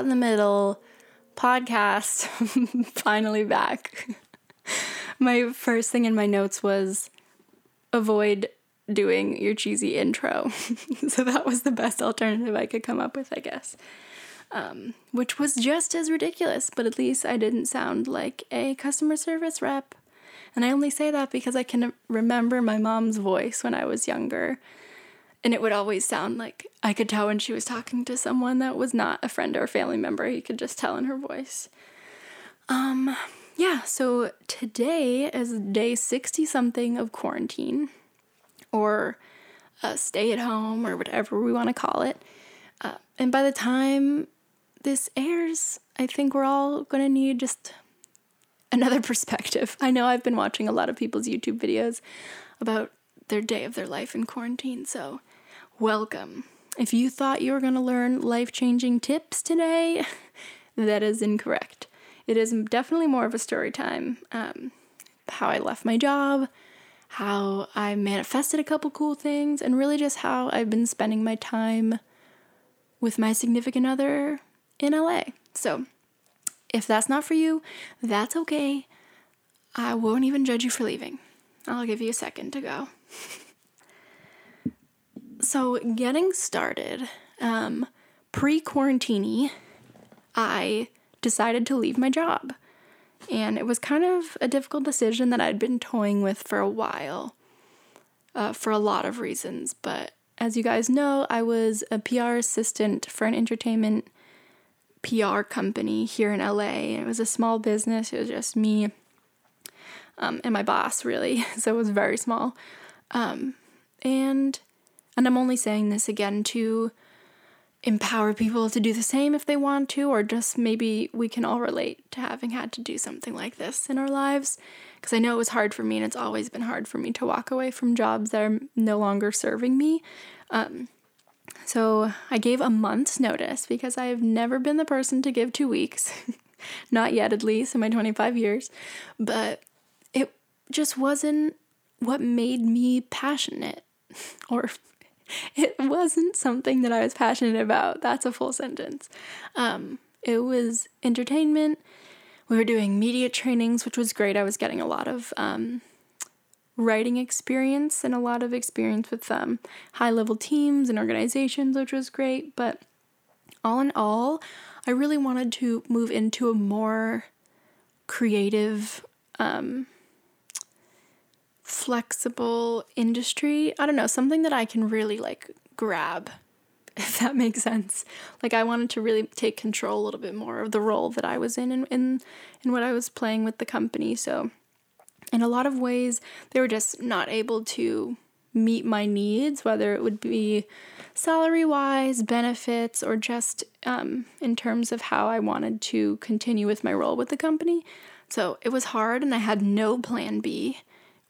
Caught in the middle podcast, finally back. my first thing in my notes was avoid doing your cheesy intro. so that was the best alternative I could come up with, I guess. Um, which was just as ridiculous, but at least I didn't sound like a customer service rep. And I only say that because I can remember my mom's voice when I was younger and it would always sound like I could tell when she was talking to someone that was not a friend or family member. You could just tell in her voice. Um, yeah, so today is day 60 something of quarantine or a stay at home or whatever we want to call it. Uh, and by the time this airs, I think we're all going to need just another perspective. I know I've been watching a lot of people's YouTube videos about their day of their life in quarantine, so welcome. If you thought you were going to learn life changing tips today, that is incorrect. It is definitely more of a story time. Um, how I left my job, how I manifested a couple cool things, and really just how I've been spending my time with my significant other in LA. So, if that's not for you, that's okay. I won't even judge you for leaving. I'll give you a second to go. So, getting started, um, pre quarantini, I decided to leave my job. And it was kind of a difficult decision that I'd been toying with for a while uh, for a lot of reasons. But as you guys know, I was a PR assistant for an entertainment PR company here in LA. It was a small business, it was just me um, and my boss, really. So it was very small. Um, and and I'm only saying this again to empower people to do the same if they want to, or just maybe we can all relate to having had to do something like this in our lives. Because I know it was hard for me, and it's always been hard for me to walk away from jobs that are no longer serving me. Um, so I gave a month's notice because I have never been the person to give two weeks. Not yet, at least, in my 25 years. But it just wasn't what made me passionate or it wasn't something that I was passionate about. That's a full sentence. Um, it was entertainment. We were doing media trainings, which was great. I was getting a lot of um, writing experience and a lot of experience with um, high level teams and organizations, which was great. But all in all, I really wanted to move into a more creative um, flexible industry. I don't know, something that I can really like grab, if that makes sense. Like I wanted to really take control a little bit more of the role that I was in and in, in what I was playing with the company. So in a lot of ways, they were just not able to meet my needs, whether it would be salary wise, benefits, or just um, in terms of how I wanted to continue with my role with the company. So it was hard, and I had no plan B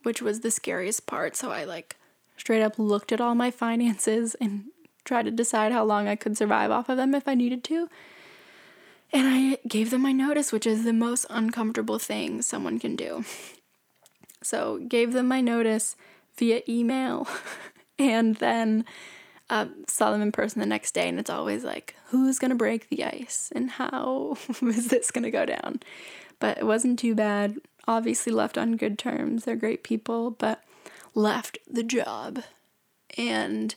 which was the scariest part. So I like straight up looked at all my finances and tried to decide how long I could survive off of them if I needed to. And I gave them my notice, which is the most uncomfortable thing someone can do. So, gave them my notice via email and then um, saw them in person the next day. And it's always like, who's going to break the ice and how is this going to go down? But it wasn't too bad obviously left on good terms. They're great people, but left the job. And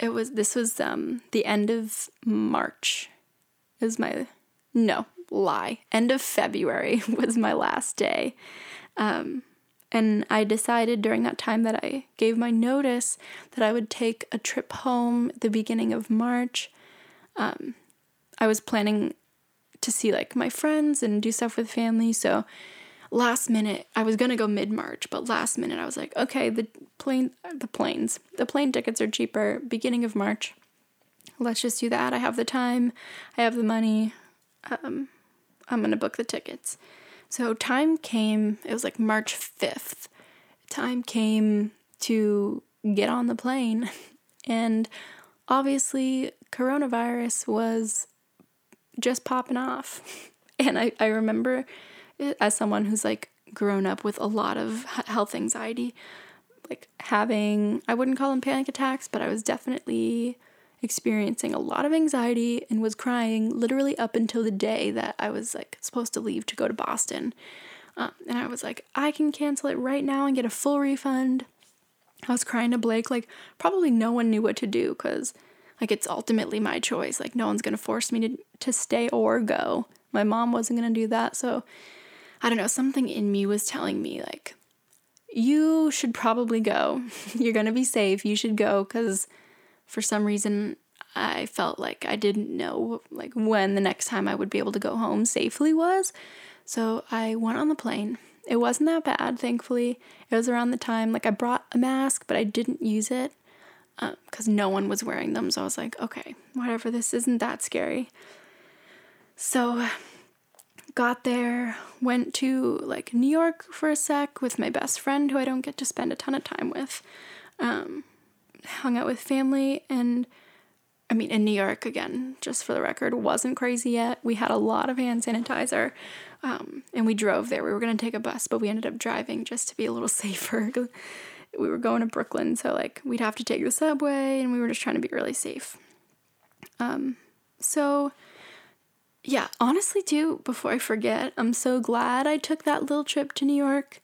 it was this was um the end of March is my no, lie. End of February was my last day. Um and I decided during that time that I gave my notice that I would take a trip home the beginning of March. Um, I was planning to see like my friends and do stuff with family, so last minute I was gonna go mid March, but last minute I was like, okay, the plane, the planes, the plane tickets are cheaper beginning of March. Let's just do that. I have the time, I have the money. Um, I'm gonna book the tickets. So time came. It was like March fifth. Time came to get on the plane, and obviously coronavirus was just popping off. And I, I remember as someone who's like grown up with a lot of health anxiety, like having, I wouldn't call them panic attacks, but I was definitely experiencing a lot of anxiety and was crying literally up until the day that I was like supposed to leave to go to Boston. Um, and I was like, I can cancel it right now and get a full refund. I was crying to Blake, like, probably no one knew what to do because, like, it's ultimately my choice. Like, no one's going to force me to, to stay or go. My mom wasn't going to do that. So, I don't know, something in me was telling me, like, you should probably go. You're going to be safe. You should go because for some reason I felt like I didn't know like when the next time I would be able to go home safely was. So I went on the plane. It wasn't that bad, thankfully. It was around the time like I brought a mask, but I didn't use it because um, no one was wearing them. So I was like, okay, whatever. This isn't that scary. So got there, went to like New York for a sec with my best friend who I don't get to spend a ton of time with. Um, hung out with family and I mean, in New York, again, just for the record, wasn't crazy yet. We had a lot of hand sanitizer um, and we drove there. We were going to take a bus, but we ended up driving just to be a little safer. we were going to Brooklyn, so like we'd have to take the subway and we were just trying to be really safe. Um, so, yeah, honestly, too, before I forget, I'm so glad I took that little trip to New York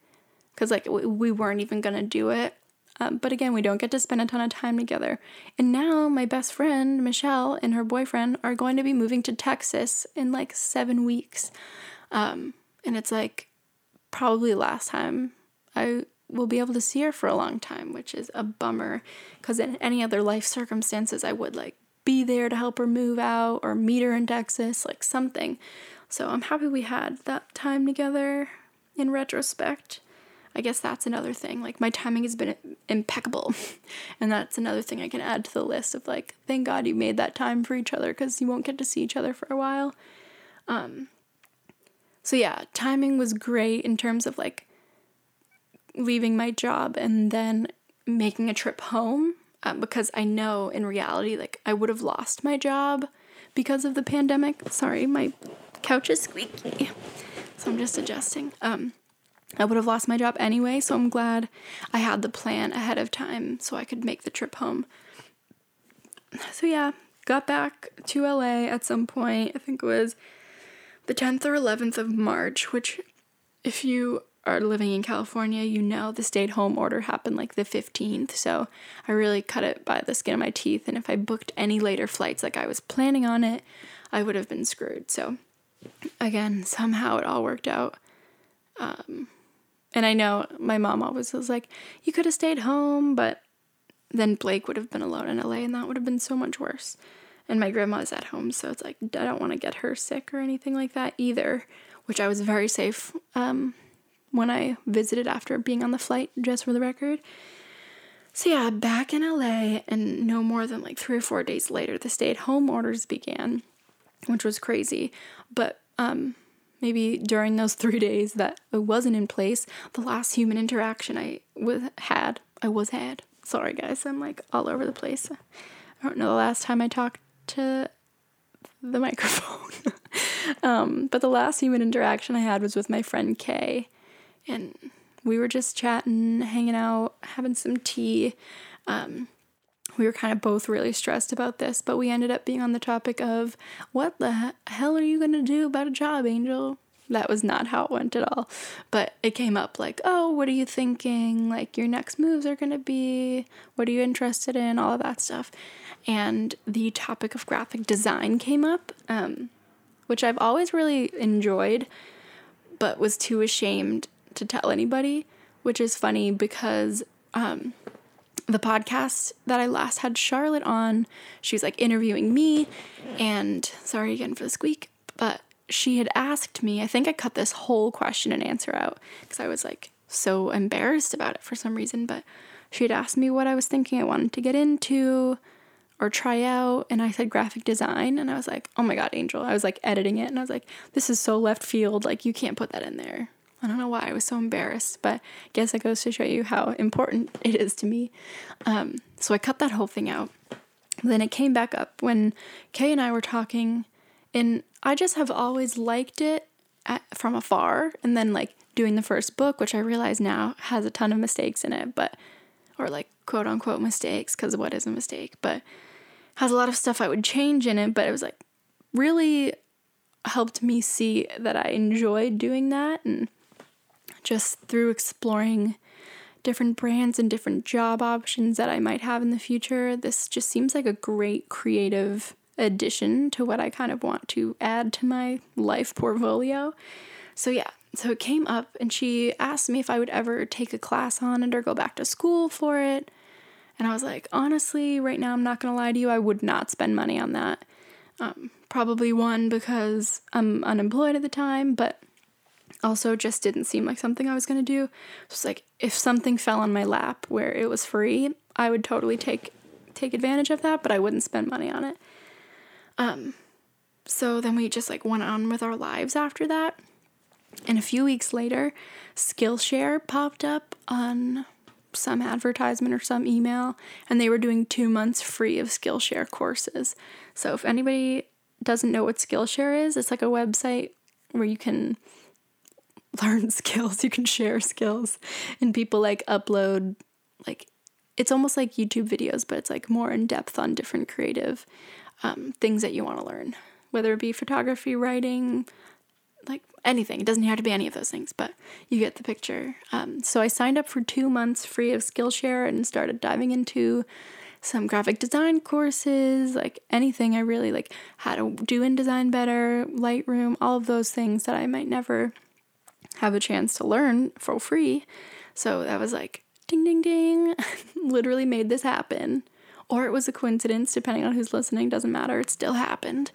because like we weren't even to do it um, but again, we don't get to spend a ton of time together. And now my best friend, Michelle, and her boyfriend are going to be moving to Texas in like seven weeks. Um, and it's like probably last time I will be able to see her for a long time, which is a bummer. Because in any other life circumstances, I would like be there to help her move out or meet her in Texas, like something. So I'm happy we had that time together in retrospect. I guess that's another thing. Like my timing has been impeccable. and that's another thing I can add to the list of like thank God you made that time for each other cuz you won't get to see each other for a while. Um so yeah, timing was great in terms of like leaving my job and then making a trip home um, because I know in reality like I would have lost my job because of the pandemic. Sorry, my couch is squeaky. So I'm just adjusting. Um I would have lost my job anyway, so I'm glad I had the plan ahead of time so I could make the trip home. So, yeah, got back to LA at some point. I think it was the 10th or 11th of March, which, if you are living in California, you know the stay at home order happened like the 15th. So, I really cut it by the skin of my teeth. And if I booked any later flights like I was planning on it, I would have been screwed. So, again, somehow it all worked out. Um, and I know my mom always was like, you could have stayed home, but then Blake would have been alone in LA and that would have been so much worse. And my grandma's at home, so it's like, I don't want to get her sick or anything like that either, which I was very safe um, when I visited after being on the flight, just for the record. So, yeah, back in LA, and no more than like three or four days later, the stay at home orders began, which was crazy. But um, maybe during those three days that it wasn't in place, the last human interaction I with had, I was had. Sorry guys, I'm like all over the place. I don't know the last time I talked to the microphone. um, but the last human interaction I had was with my friend Kay, and we were just chatting, hanging out, having some tea. Um, we were kind of both really stressed about this, but we ended up being on the topic of what the hell are you going to do about a job, Angel? That was not how it went at all. But it came up like, oh, what are you thinking? Like, your next moves are going to be, what are you interested in? All of that stuff. And the topic of graphic design came up, um, which I've always really enjoyed, but was too ashamed to tell anybody, which is funny because um, the podcast that I last had Charlotte on, she was like interviewing me, and sorry again for the squeak, but she had asked me, I think I cut this whole question and answer out because I was like so embarrassed about it for some reason, but she had asked me what I was thinking I wanted to get into or try out, and I said graphic design, and I was like, oh my god, Angel. I was like editing it, and I was like, this is so left field, like, you can't put that in there. I don't know why I was so embarrassed, but I guess it goes to show you how important it is to me. Um, so I cut that whole thing out. Then it came back up when Kay and I were talking, and I just have always liked it at, from afar. And then, like, doing the first book, which I realize now has a ton of mistakes in it, but, or like quote unquote mistakes, because what is a mistake? But has a lot of stuff I would change in it, but it was like really helped me see that I enjoyed doing that and just through exploring different brands and different job options that I might have in the future, this just seems like a great creative addition to what I kind of want to add to my life portfolio. So, yeah, so it came up and she asked me if I would ever take a class on it or go back to school for it. And I was like, honestly, right now, I'm not gonna lie to you, I would not spend money on that. Um, probably one because I'm unemployed at the time, but also just didn't seem like something I was gonna do. Just like if something fell on my lap where it was free, I would totally take take advantage of that, but I wouldn't spend money on it. Um, so then we just like went on with our lives after that. And a few weeks later, Skillshare popped up on some advertisement or some email, and they were doing two months free of Skillshare courses. So if anybody doesn't know what Skillshare is, it's like a website where you can learn skills, you can share skills, and people like upload like it's almost like YouTube videos, but it's like more in depth on different creative um, things that you want to learn, whether it be photography, writing, like anything. It doesn't have to be any of those things, but you get the picture. Um, so I signed up for two months free of Skillshare and started diving into some graphic design courses, like anything I really like how to do InDesign better, Lightroom, all of those things that I might never have a chance to learn for free. So that was like ding ding ding, literally made this happen. Or it was a coincidence, depending on who's listening, doesn't matter. It still happened.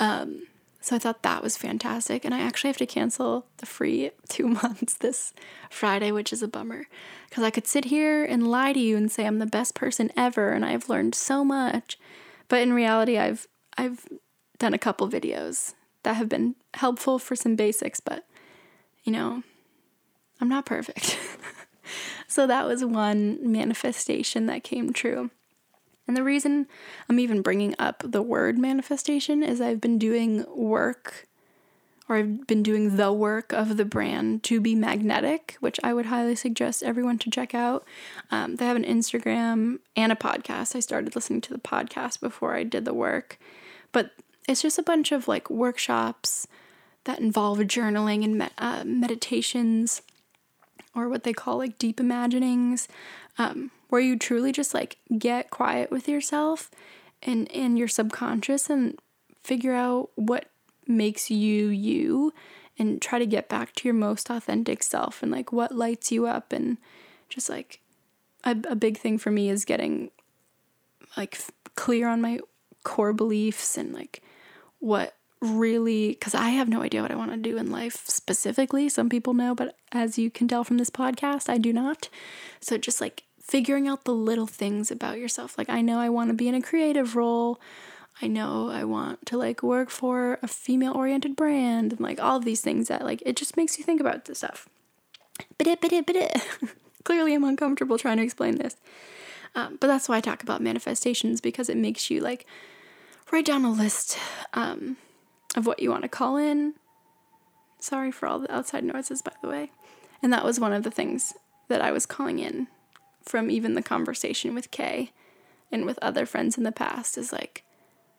Um, so I thought that was fantastic. And I actually have to cancel the free two months this Friday, which is a bummer. Because I could sit here and lie to you and say I'm the best person ever and I've learned so much. But in reality, I've I've done a couple videos that have been helpful for some basics, but you know, I'm not perfect. so that was one manifestation that came true. And the reason I'm even bringing up the word manifestation is I've been doing work or I've been doing the work of the brand to be magnetic, which I would highly suggest everyone to check out. Um, they have an Instagram and a podcast. I started listening to the podcast before I did the work, but it's just a bunch of like workshops that involve journaling and me- uh, meditations or what they call like deep imaginings. Um, where you truly just like get quiet with yourself and in your subconscious and figure out what makes you you and try to get back to your most authentic self and like what lights you up and just like a, a big thing for me is getting like f- clear on my core beliefs and like what really because I have no idea what I want to do in life specifically. Some people know, but as you can tell from this podcast, I do not. So just like figuring out the little things about yourself. Like, I know I want to be in a creative role. I know I want to like work for a female oriented brand and like all of these things that like it just makes you think about this stuff. But it, but it, but it. Clearly, I'm uncomfortable trying to explain this. Um, but that's why I talk about manifestations because it makes you like write down a list um, of what you want to call in. Sorry for all the outside noises, by the way. And that was one of the things that I was calling in from even the conversation with Kay and with other friends in the past is like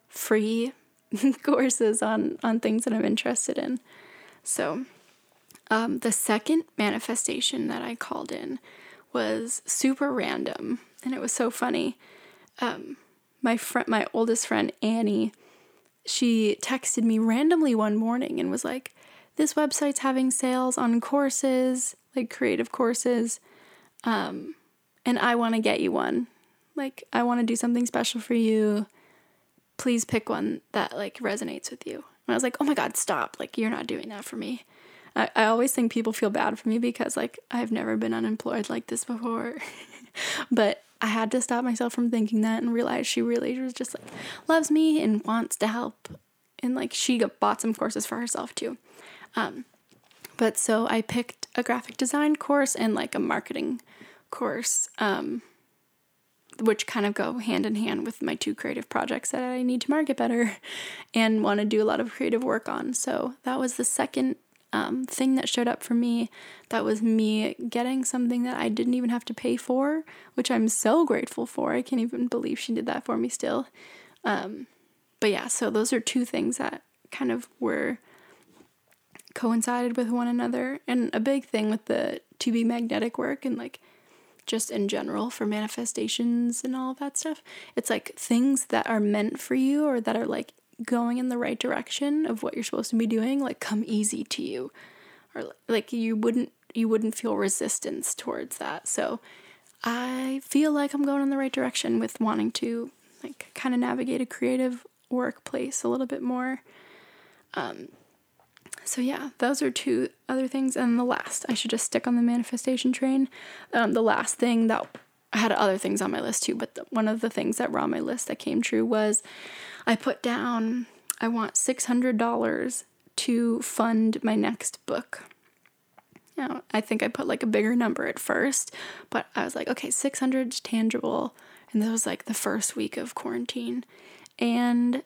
free courses on on things that I'm interested in. So, um, the second manifestation that I called in was super random, and it was so funny. Um, my friend, my oldest friend Annie, she texted me randomly one morning and was like, "This website's having sales on courses, like creative courses. Um, and I want to get you one. Like, I want to do something special for you. Please pick one that like resonates with you. And I was like, oh my God, stop. Like, you're not doing that for me. I, I always think people feel bad for me because like I've never been unemployed like this before. but I had to stop myself from thinking that and realize she really was just like loves me and wants to help. And like she bought some courses for herself too. Um, but so I picked a graphic design course and like a marketing course, um, which kind of go hand in hand with my two creative projects that I need to market better and want to do a lot of creative work on. So that was the second um, thing that showed up for me. That was me getting something that I didn't even have to pay for, which I'm so grateful for. I can't even believe she did that for me still. Um, but yeah, so those are two things that kind of were coincided with one another. And a big thing with the to be magnetic work and like just in general for manifestations and all of that stuff, it's like things that are meant for you or that are like going in the right direction of what you're supposed to be doing, like come easy to you. Or like you wouldn't you wouldn't feel resistance towards that. So I feel like I'm going in the right direction with wanting to like kind of navigate a creative workplace a little bit more. Um, so yeah, those are two other things. And the last, I should just stick on the manifestation train. Um, the last thing that I had other things on my list too, but the, one of the things that were on my list that came true was I put down I want six hundred dollars to fund my next book. Now, I think I put like a bigger number at first, but I was like, okay, 600 is tangible. And this was like the first week of quarantine. And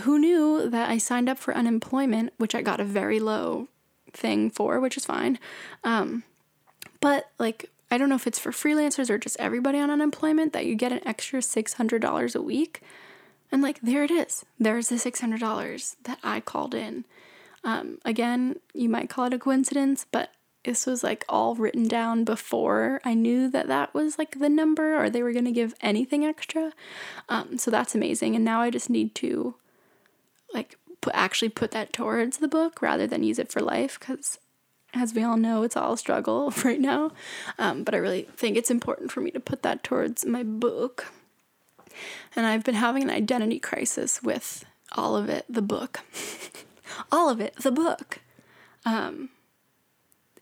who knew that I signed up for unemployment, which I got a very low thing for, which is fine. Um, but like, I don't know if it's for freelancers or just everybody on unemployment that you get an extra $600 a week. And like, there it is. There's the $600 that I called in. Um, again, you might call it a coincidence, but this was like all written down before I knew that that was like the number or they were going to give anything extra. Um, so that's amazing. And now I just need to like put, actually put that towards the book rather than use it for life because as we all know, it's all a struggle right now. Um, but I really think it's important for me to put that towards my book. And I've been having an identity crisis with all of it, the book. all of it, the book. Um,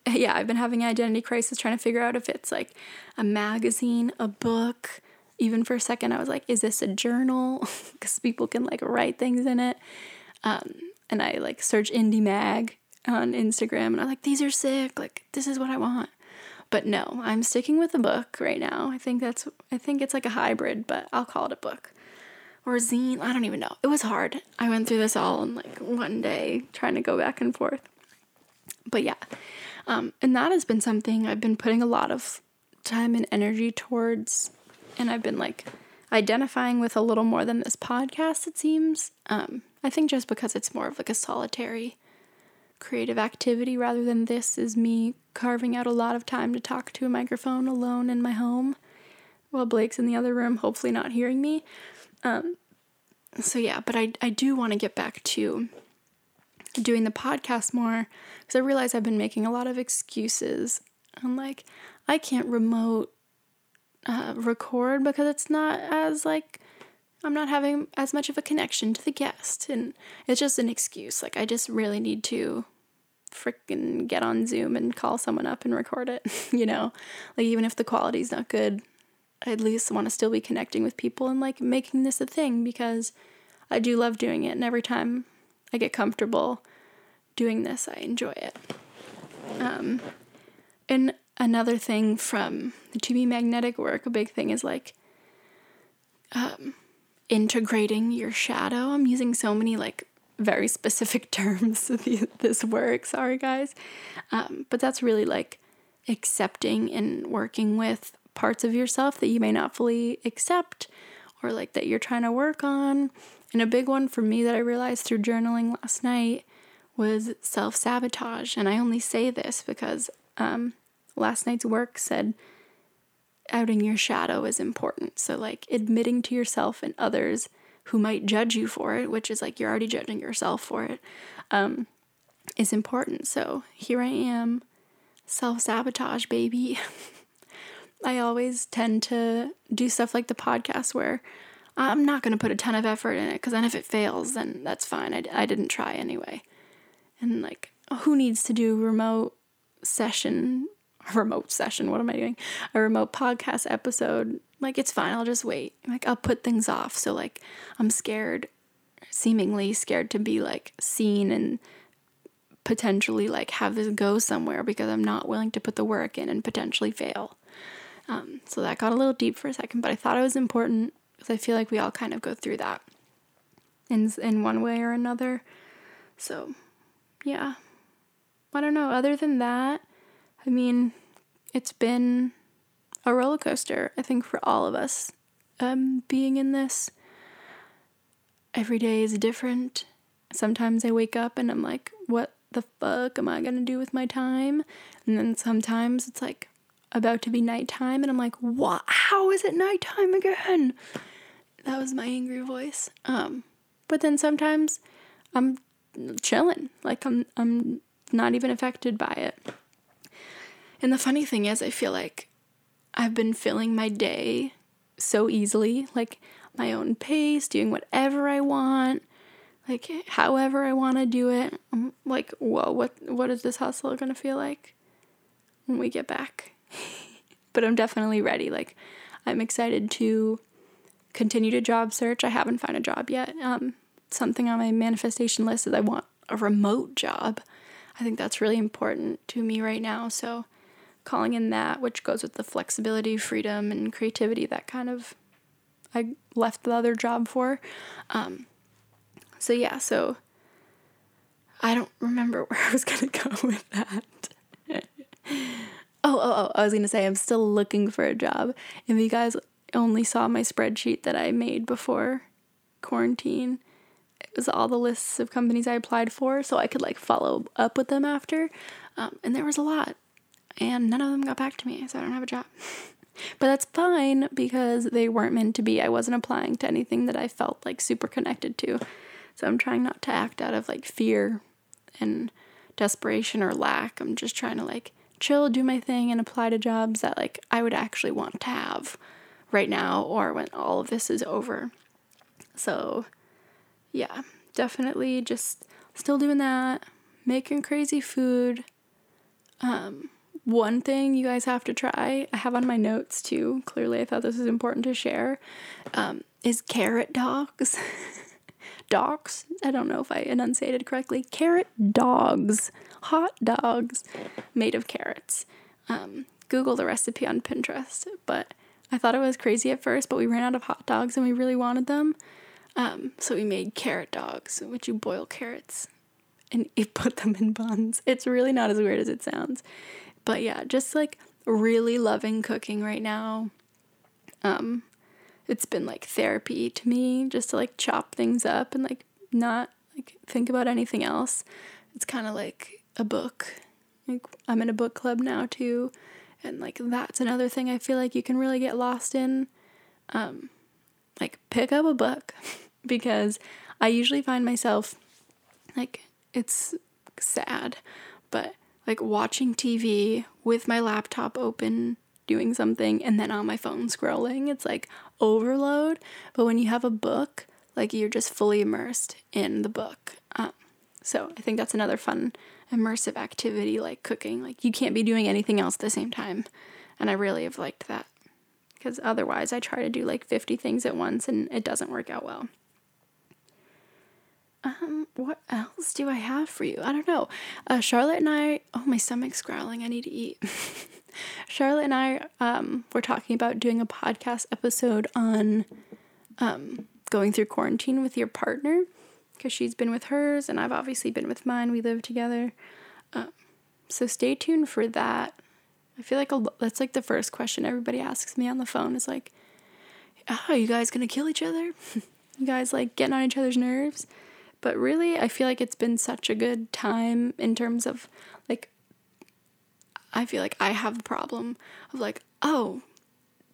yeah, I've been having an identity crisis trying to figure out if it's like a magazine, a book. Even for a second, I was like, is this a journal? Because people can like write things in it. Um, and I like search indie mag on Instagram and I'm like, these are sick. Like, this is what I want. But no, I'm sticking with a book right now. I think that's, I think it's like a hybrid, but I'll call it a book or a zine. I don't even know. It was hard. I went through this all in like one day trying to go back and forth. But yeah, um, and that has been something I've been putting a lot of time and energy towards. And I've been like identifying with a little more than this podcast, it seems. Um, I think just because it's more of like a solitary creative activity rather than this is me carving out a lot of time to talk to a microphone alone in my home while Blake's in the other room, hopefully not hearing me. Um, so yeah, but I, I do want to get back to doing the podcast more because I realize I've been making a lot of excuses. I'm like, I can't remote uh, record because it's not as like I'm not having as much of a connection to the guest, and it's just an excuse. Like I just really need to freaking get on Zoom and call someone up and record it. you know, like even if the quality's not good, I at least want to still be connecting with people and like making this a thing because I do love doing it, and every time I get comfortable doing this. I enjoy it. Um, and another thing from the To Be Magnetic work, a big thing is like um, integrating your shadow. I'm using so many like very specific terms this work. Sorry, guys. Um, but that's really like accepting and working with parts of yourself that you may not fully accept or like that you're trying to work on and a big one for me that I realized through journaling last night was self sabotage. And I only say this because um, last night's work said outing your shadow is important. So, like, admitting to yourself and others who might judge you for it, which is like you're already judging yourself for it, um, is important. So, here I am, self sabotage, baby. I always tend to do stuff like the podcast where I'm not going to put a ton of effort in it because then if it fails, then that's fine. I, I didn't try anyway. And like, who needs to do remote session? Remote session, what am I doing? A remote podcast episode. Like, it's fine. I'll just wait. Like, I'll put things off. So, like, I'm scared, seemingly scared to be like seen and potentially like have this go somewhere because I'm not willing to put the work in and potentially fail. Um, so that got a little deep for a second, but I thought it was important because I feel like we all kind of go through that in in one way or another. So, yeah. I don't know. Other than that, I mean, it's been a roller coaster, I think, for all of us um, being in this. every day is different. Sometimes I wake up and I'm like, what the fuck am I gonna do with my time? And then sometimes it's like about to be nighttime and I'm like, what? How is it nighttime again? That was my angry voice. Um, but then sometimes I'm chilling. Like I'm I'm not even affected by it. And the funny thing is I feel like I've been filling my day so easily, like my own pace, doing whatever I want, like however I want to do it. I'm like, whoa, what what is this hustle gonna feel like when we get back? but I'm definitely ready. Like I'm excited to continue to job search. I haven't found a job yet. Um, something on my manifestation list is I want a remote job. I think that's really important to me right now. So calling in that, which goes with the flexibility, freedom, and creativity that kind of I left the other job for. Um, so yeah, so I don't remember where I was gonna go with that. oh, oh, oh, I was gonna say I'm still looking for a job. If you guys only saw my spreadsheet that I made before quarantine, it was all the lists of companies I applied for, so I could like follow up with them after. Um, and there was a lot, and none of them got back to me, so I don't have a job. but that's fine because they weren't meant to be. I wasn't applying to anything that I felt like super connected to. So I'm trying not to act out of like fear and desperation or lack. I'm just trying to like chill, do my thing, and apply to jobs that like I would actually want to have right now or when all of this is over. So, yeah, definitely just still doing that, making crazy food. Um, one thing you guys have to try, I have on my notes too, clearly I thought this was important to share, um, is carrot dogs. dogs. I don't know if I enunciated correctly. Carrot dogs, hot dogs made of carrots. Um, Google the recipe on Pinterest, but I thought it was crazy at first, but we ran out of hot dogs and we really wanted them. Um, so we made carrot dogs, which you boil carrots and you put them in buns. It's really not as weird as it sounds. But yeah, just like really loving cooking right now. Um, it's been like therapy to me just to like chop things up and like not like think about anything else. It's kind of like a book. Like I'm in a book club now too, and like that's another thing I feel like you can really get lost in. Um, like pick up a book because I usually find myself like it's sad, but like watching TV with my laptop open doing something and then on my phone scrolling. It's like overload. But when you have a book, like you're just fully immersed in the book. Um, so I think that's another fun immersive activity like cooking. Like you can't be doing anything else at the same time. And I really have liked that because otherwise I try to do like 50 things at once and it doesn't work out well. Um, what else do I have for you? I don't know. Uh, Charlotte and I, oh, my stomach's growling. I need to eat. Charlotte and I um, were talking about doing a podcast episode on um, going through quarantine with your partner because she's been with hers and I've obviously been with mine. We live together. Um, so stay tuned for that. I feel like a, that's like the first question everybody asks me on the phone is like, oh, you guys gonna kill each other? you guys like getting on each other's nerves? But really, I feel like it's been such a good time in terms of like, I feel like I have a problem of like, oh,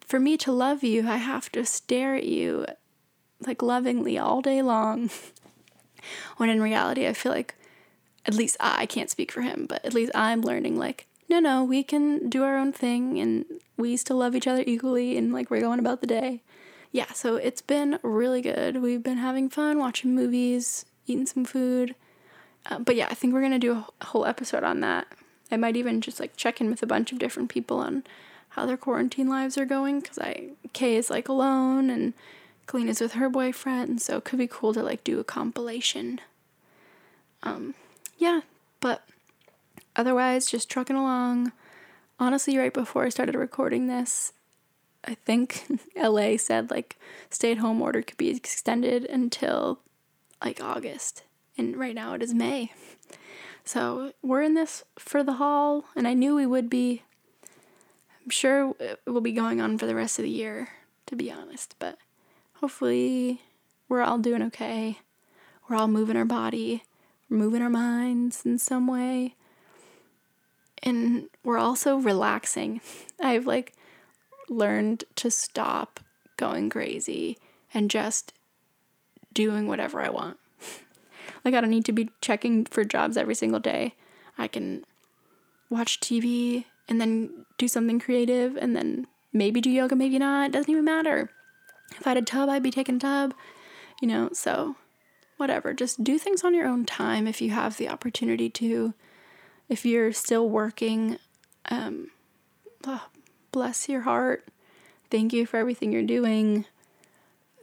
for me to love you, I have to stare at you like lovingly all day long. when in reality, I feel like, at least I, I can't speak for him, but at least I'm learning like, no, no, we can do our own thing and we still love each other equally and like we're going about the day. Yeah, so it's been really good. We've been having fun watching movies, eating some food. Uh, but yeah, I think we're gonna do a whole episode on that. I might even just like check in with a bunch of different people on how their quarantine lives are going because I Kay is like alone and Colleen is with her boyfriend, so it could be cool to like do a compilation. Um, yeah, but otherwise, just trucking along. Honestly, right before I started recording this, I think LA said like stay at home order could be extended until like August, and right now it is May. So we're in this for the haul, and I knew we would be. I'm sure it will be going on for the rest of the year, to be honest, but hopefully we're all doing okay. We're all moving our body, we're moving our minds in some way. And we're also relaxing. I've like learned to stop going crazy and just doing whatever I want. like, I don't need to be checking for jobs every single day. I can watch TV and then do something creative and then maybe do yoga, maybe not. It doesn't even matter. If I had a tub, I'd be taking a tub, you know, so whatever. Just do things on your own time if you have the opportunity to. If you're still working, um, oh, bless your heart. Thank you for everything you're doing.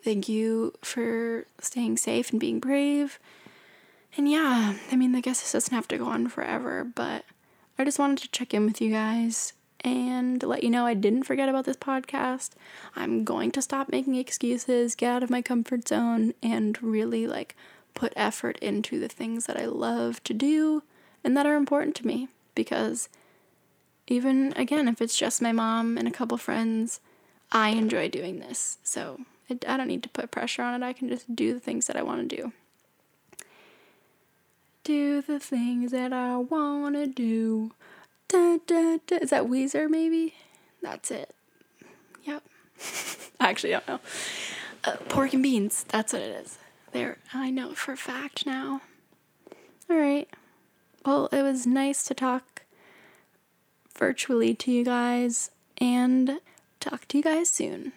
Thank you for staying safe and being brave. And yeah, I mean, I guess this doesn't have to go on forever, but I just wanted to check in with you guys and let you know I didn't forget about this podcast. I'm going to stop making excuses, get out of my comfort zone, and really like put effort into the things that I love to do and that are important to me because even again, if it's just my mom and a couple friends, I enjoy doing this. So it, I don't need to put pressure on it. I can just do the things that I want to do. Do the things that I want to do. Da, da, da. Is that Weezer, maybe? That's it. Yep. I actually don't know. Uh, pork and beans. That's what it is. There. I know for a fact now. All right. Well, it was nice to talk virtually to you guys and talk to you guys soon.